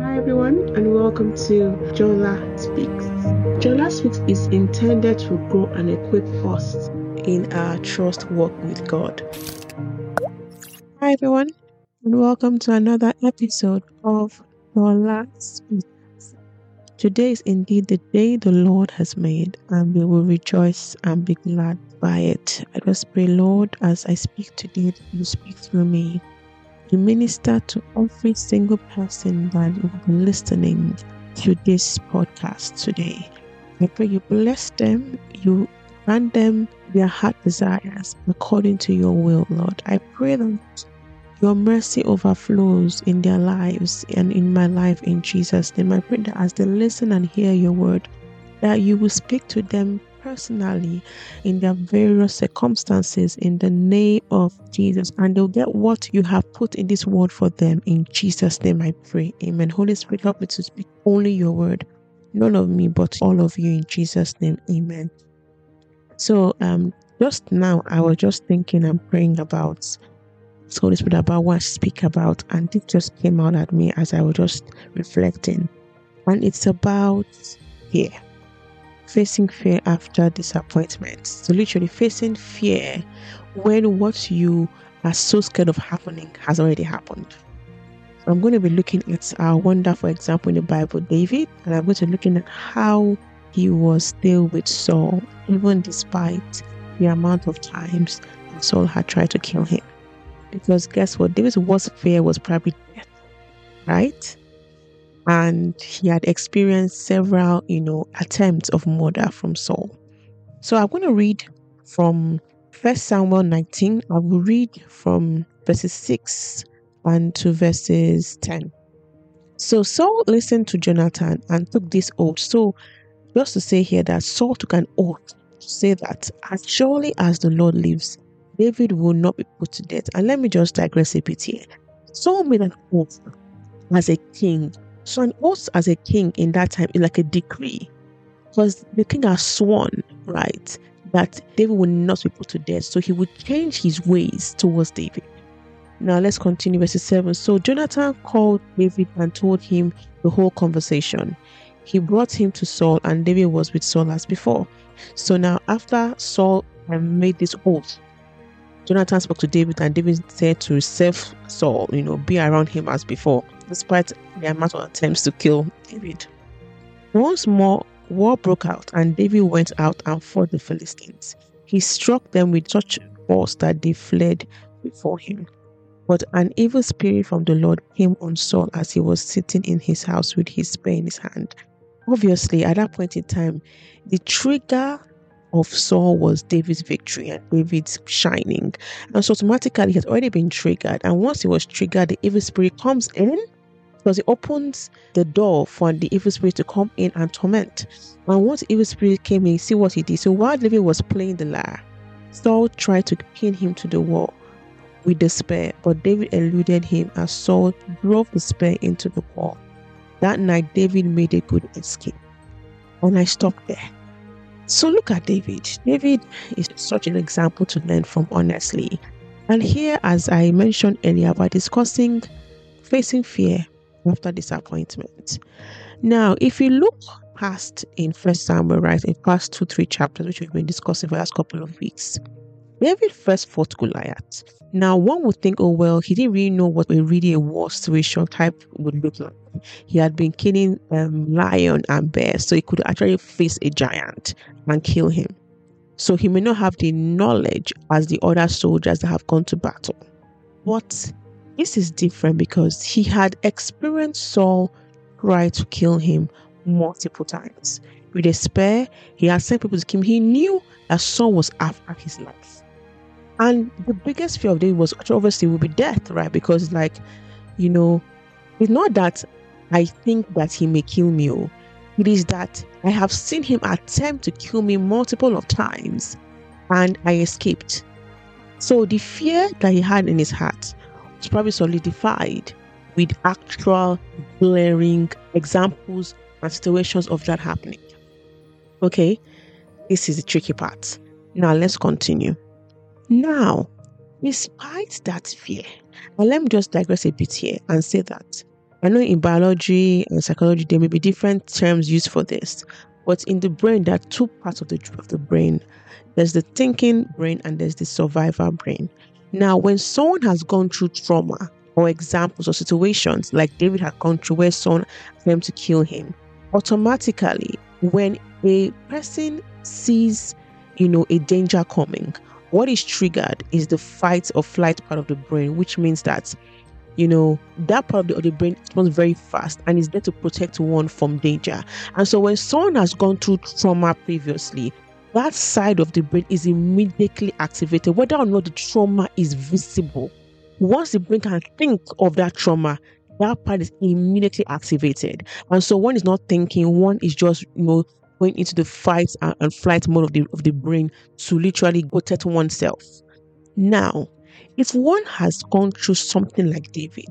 Hi everyone and welcome to Jola Speaks. Jola Speaks is intended to grow and equip us in our trust walk with God. Hi everyone and welcome to another episode of Jola Speaks. Today is indeed the day the Lord has made and we will rejoice and be glad by it. I just pray, Lord, as I speak today, you speak through me you minister to every single person that will be listening to this podcast today. I pray you bless them, you grant them their heart desires according to your will, Lord. I pray that your mercy overflows in their lives and in my life in Jesus' name. I pray that as they listen and hear your word, that you will speak to them personally in their various circumstances in the name of Jesus. And they'll get what you have put in this word for them. In Jesus' name I pray. Amen. Holy Spirit, help me to speak only your word. None of me, but all of you in Jesus' name. Amen. So um just now I was just thinking and praying about Holy Spirit about what I speak about, and it just came out at me as I was just reflecting. And it's about fear facing fear after disappointment. So, literally, facing fear when what you are so scared of happening has already happened. So I'm going to be looking at our wonderful example in the Bible, David, and I'm going to be looking at how he was still with Saul, even despite the amount of times Saul had tried to kill him. Because guess what? David's worst fear was probably death, right? And he had experienced several, you know, attempts of murder from Saul. So I'm going to read from First Samuel 19. I will read from verses 6 and to verses 10. So Saul listened to Jonathan and took this oath. So just to say here that Saul took an oath to say that as surely as the Lord lives, David will not be put to death. And let me just digress a bit here. Saul made an oath as a king so an oath as a king in that time is like a decree. Because the king has sworn, right, that David will not be put to death. So he would change his ways towards David. Now let's continue verse 7. So Jonathan called David and told him the whole conversation. He brought him to Saul, and David was with Saul as before. So now, after Saul made this oath, Jonathan spoke to David, and David said to save Saul, you know, be around him as before despite the amount of attempts to kill David. Once more, war broke out, and David went out and fought the Philistines. He struck them with such force that they fled before him. But an evil spirit from the Lord came on Saul as he was sitting in his house with his spear in his hand. Obviously, at that point in time, the trigger of Saul was David's victory and David's shining. And so automatically, he had already been triggered. And once he was triggered, the evil spirit comes in because it opens the door for the evil spirit to come in and torment. And once evil spirit came in, see what he did. So while David was playing the lyre, Saul tried to pin him to the wall with the spear, but David eluded him as Saul drove the spear into the wall. That night, David made a good escape. And I stopped there. So look at David. David is such an example to learn from, honestly. And here, as I mentioned earlier, by discussing facing fear, after disappointment. Now, if you look past in First Samuel, right, in past two, three chapters, which we've been discussing for the last couple of weeks, David first fought Goliath. Now, one would think, oh, well, he didn't really know what a really a war situation type would look like. He had been killing um, lion and bear, so he could actually face a giant and kill him. So he may not have the knowledge as the other soldiers that have gone to battle. But this is different because he had experienced Saul try to kill him multiple times. With a spear, he had sent people to kill him. He knew that Saul was after his life. And the biggest fear of David was obviously will be death, right? Because like, you know, it's not that I think that he may kill me. Oh. It is that I have seen him attempt to kill me multiple of times and I escaped. So the fear that he had in his heart it's probably solidified with actual glaring examples and situations of that happening. Okay, this is the tricky part. Now let's continue. Now, despite that fear, now let me just digress a bit here and say that I know in biology and psychology there may be different terms used for this, but in the brain there are two parts of the of the brain. There's the thinking brain and there's the survivor brain. Now, when someone has gone through trauma or examples or situations like David had gone through where someone came to kill him, automatically when a person sees, you know, a danger coming, what is triggered is the fight or flight part of the brain, which means that you know, that part of the, brain responds very fast and is there to protect one from danger. And so when someone has gone through trauma previously, that side of the brain is immediately activated, whether or not the trauma is visible. Once the brain can think of that trauma, that part is immediately activated. And so one is not thinking, one is just, you know, going into the fight and, and flight mode of the of the brain to literally protect oneself. Now, if one has gone through something like David,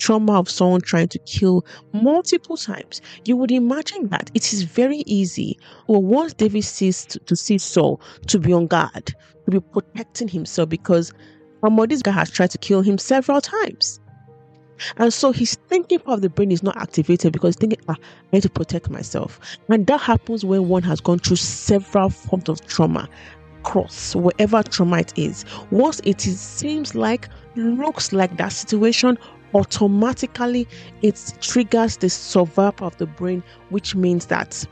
trauma of someone trying to kill multiple times, you would imagine that it is very easy. Or once David sees to, to see Saul to be on guard, to be protecting himself because um, this guy has tried to kill him several times. And so his thinking part of the brain is not activated because thinking, ah, I need to protect myself. And that happens when one has gone through several forms of trauma cross whatever trauma it is once it is, seems like looks like that situation automatically it triggers the survival of the brain which means that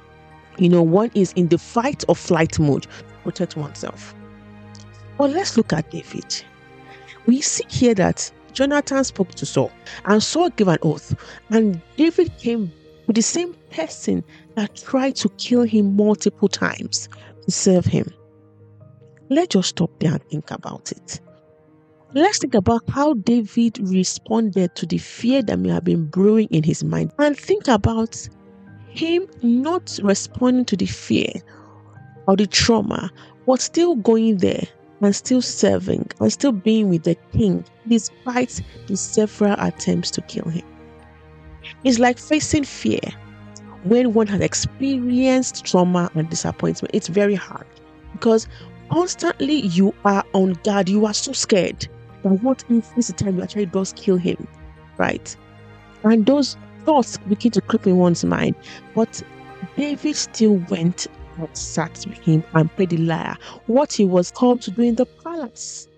you know one is in the fight or flight mode to protect oneself. But let's look at david. We see here that jonathan spoke to saul and saul gave an oath and david came with the same person that tried to kill him multiple times to serve him. Let's just stop there and think about it. Let's think about how David responded to the fear that may have been brewing in his mind and think about him not responding to the fear or the trauma, but still going there and still serving and still being with the king despite the several attempts to kill him. It's like facing fear when one has experienced trauma and disappointment. It's very hard because constantly you are on guard, you are so scared that what if this time you actually does kill him, right? And those thoughts begin to creep in one's mind. But David still went and sat with him and played the lyre, what he was called to do in the palace.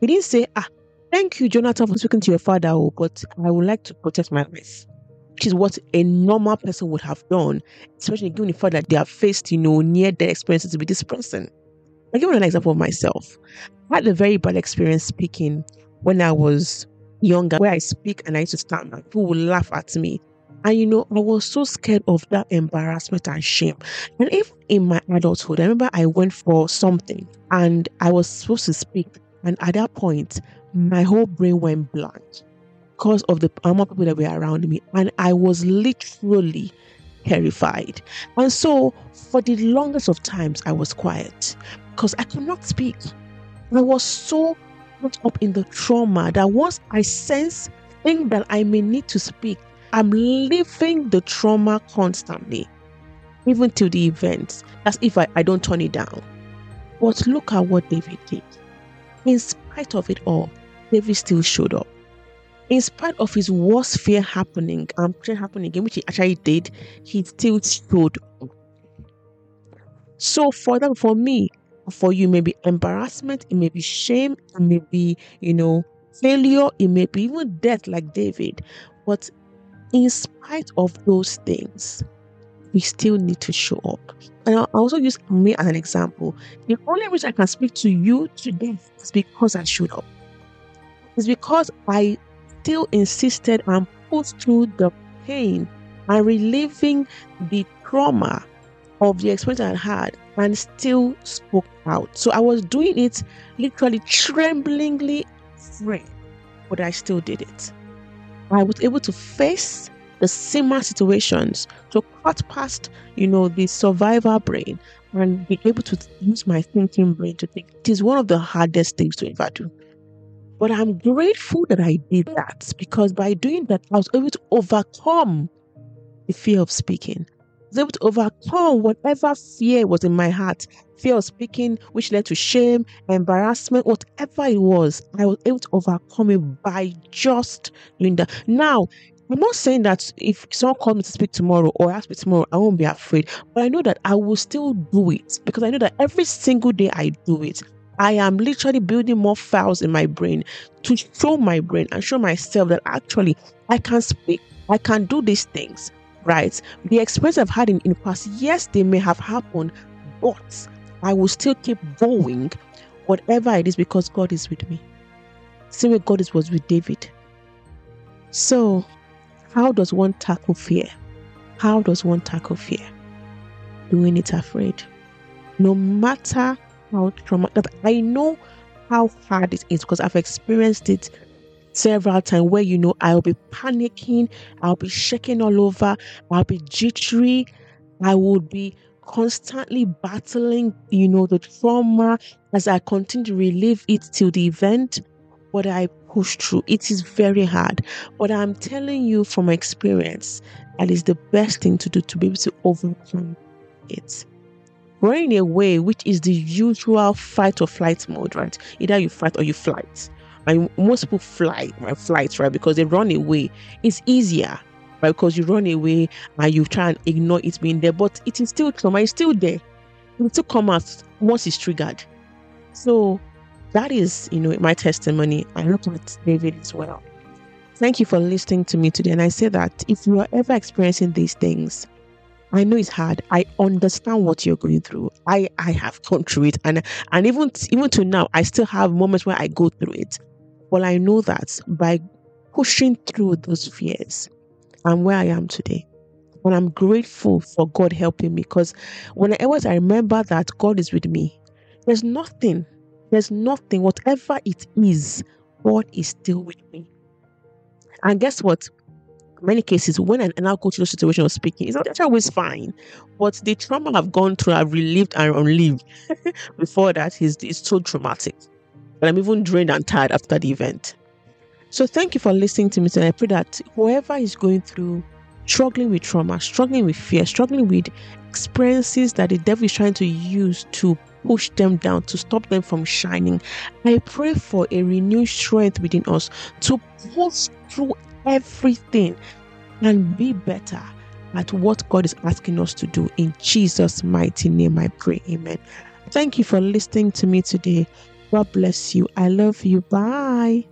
He didn't say, Ah, thank you, Jonathan, for speaking to your father, oh, but I would like to protect my life. Which is what a normal person would have done, especially given the fact that they have faced, you know, near death experiences with this person. I'll give you an example of myself. I had a very bad experience speaking when I was younger, where I speak and I used to stand and people would laugh at me. And you know, I was so scared of that embarrassment and shame. And if in my adulthood, I remember I went for something and I was supposed to speak. And at that point, my whole brain went blank because of the amount of people that were around me. And I was literally terrified. And so, for the longest of times, I was quiet because I could not speak. I was so caught up in the trauma that once I sense think that I may need to speak, I'm living the trauma constantly, even till the events. As if I, I don't turn it down. But look at what David did. In spite of it all, David still showed up. In spite of his worst fear happening and um, happening again, which he actually did, he still showed up. So for that, for me, for you may be embarrassment, it may be shame, it may be, you know, failure, it may be even death, like David. But in spite of those things, we still need to show up. And I also use me as an example. The only reason I can speak to you today is because I showed up. It's because I still insisted and pushed through the pain and relieving the trauma of the experience I had and still spoke out. So I was doing it literally tremblingly afraid, but I still did it. I was able to face the similar situations to cut past, you know, the survivor brain and be able to use my thinking brain to think. It is one of the hardest things to ever do. But I'm grateful that I did that because by doing that, I was able to overcome the fear of speaking was able to overcome whatever fear was in my heart fear of speaking, which led to shame, embarrassment, whatever it was. I was able to overcome it by just doing that. Now, I'm not saying that if someone calls me to speak tomorrow or ask me tomorrow, I won't be afraid. But I know that I will still do it because I know that every single day I do it, I am literally building more files in my brain to show my brain and show myself that actually I can speak, I can do these things, right? The experience I've had in, in the past, yes, they may have happened, but I will still keep going, whatever it is, because God is with me. Same way God was with David. So, how does one tackle fear? How does one tackle fear? Doing it afraid. No matter how traumatic, I know how hard it is because I've experienced it several times where you know I'll be panicking, I'll be shaking all over, I'll be jittery, I would be constantly battling, you know, the trauma as I continue to relive it till the event. But I push through. It is very hard. But I'm telling you from experience, that is the best thing to do to be able to overcome it. Running away, which is the usual fight or flight mode, right? Either you fight or you flight. And most people fly, right? Flight, right? Because they run away. It's easier, right? Because you run away and you try and ignore it being there, but it is still trauma. It's still there. It will still come out once it's triggered. So that is, you know, my testimony. I look at David as well. Thank you for listening to me today. And I say that if you are ever experiencing these things, I know it's hard. I understand what you're going through. I I have gone through it, and and even even to now, I still have moments where I go through it. Well, I know that by pushing through those fears, I'm where I am today. And I'm grateful for God helping me because whenever I remember that God is with me, there's nothing, there's nothing, whatever it is, God is still with me. And guess what? many cases, when now go to the situation of speaking, it's not always fine. But the trauma I've gone through, I've relived and unlived before that is, is so traumatic. I'm even drained and tired after the event. So thank you for listening to me and I pray that whoever is going through struggling with trauma, struggling with fear, struggling with experiences that the devil is trying to use to push them down, to stop them from shining. I pray for a renewed strength within us to push through everything and be better at what God is asking us to do. In Jesus' mighty name, I pray. Amen. Thank you for listening to me today. God bless you. I love you. Bye.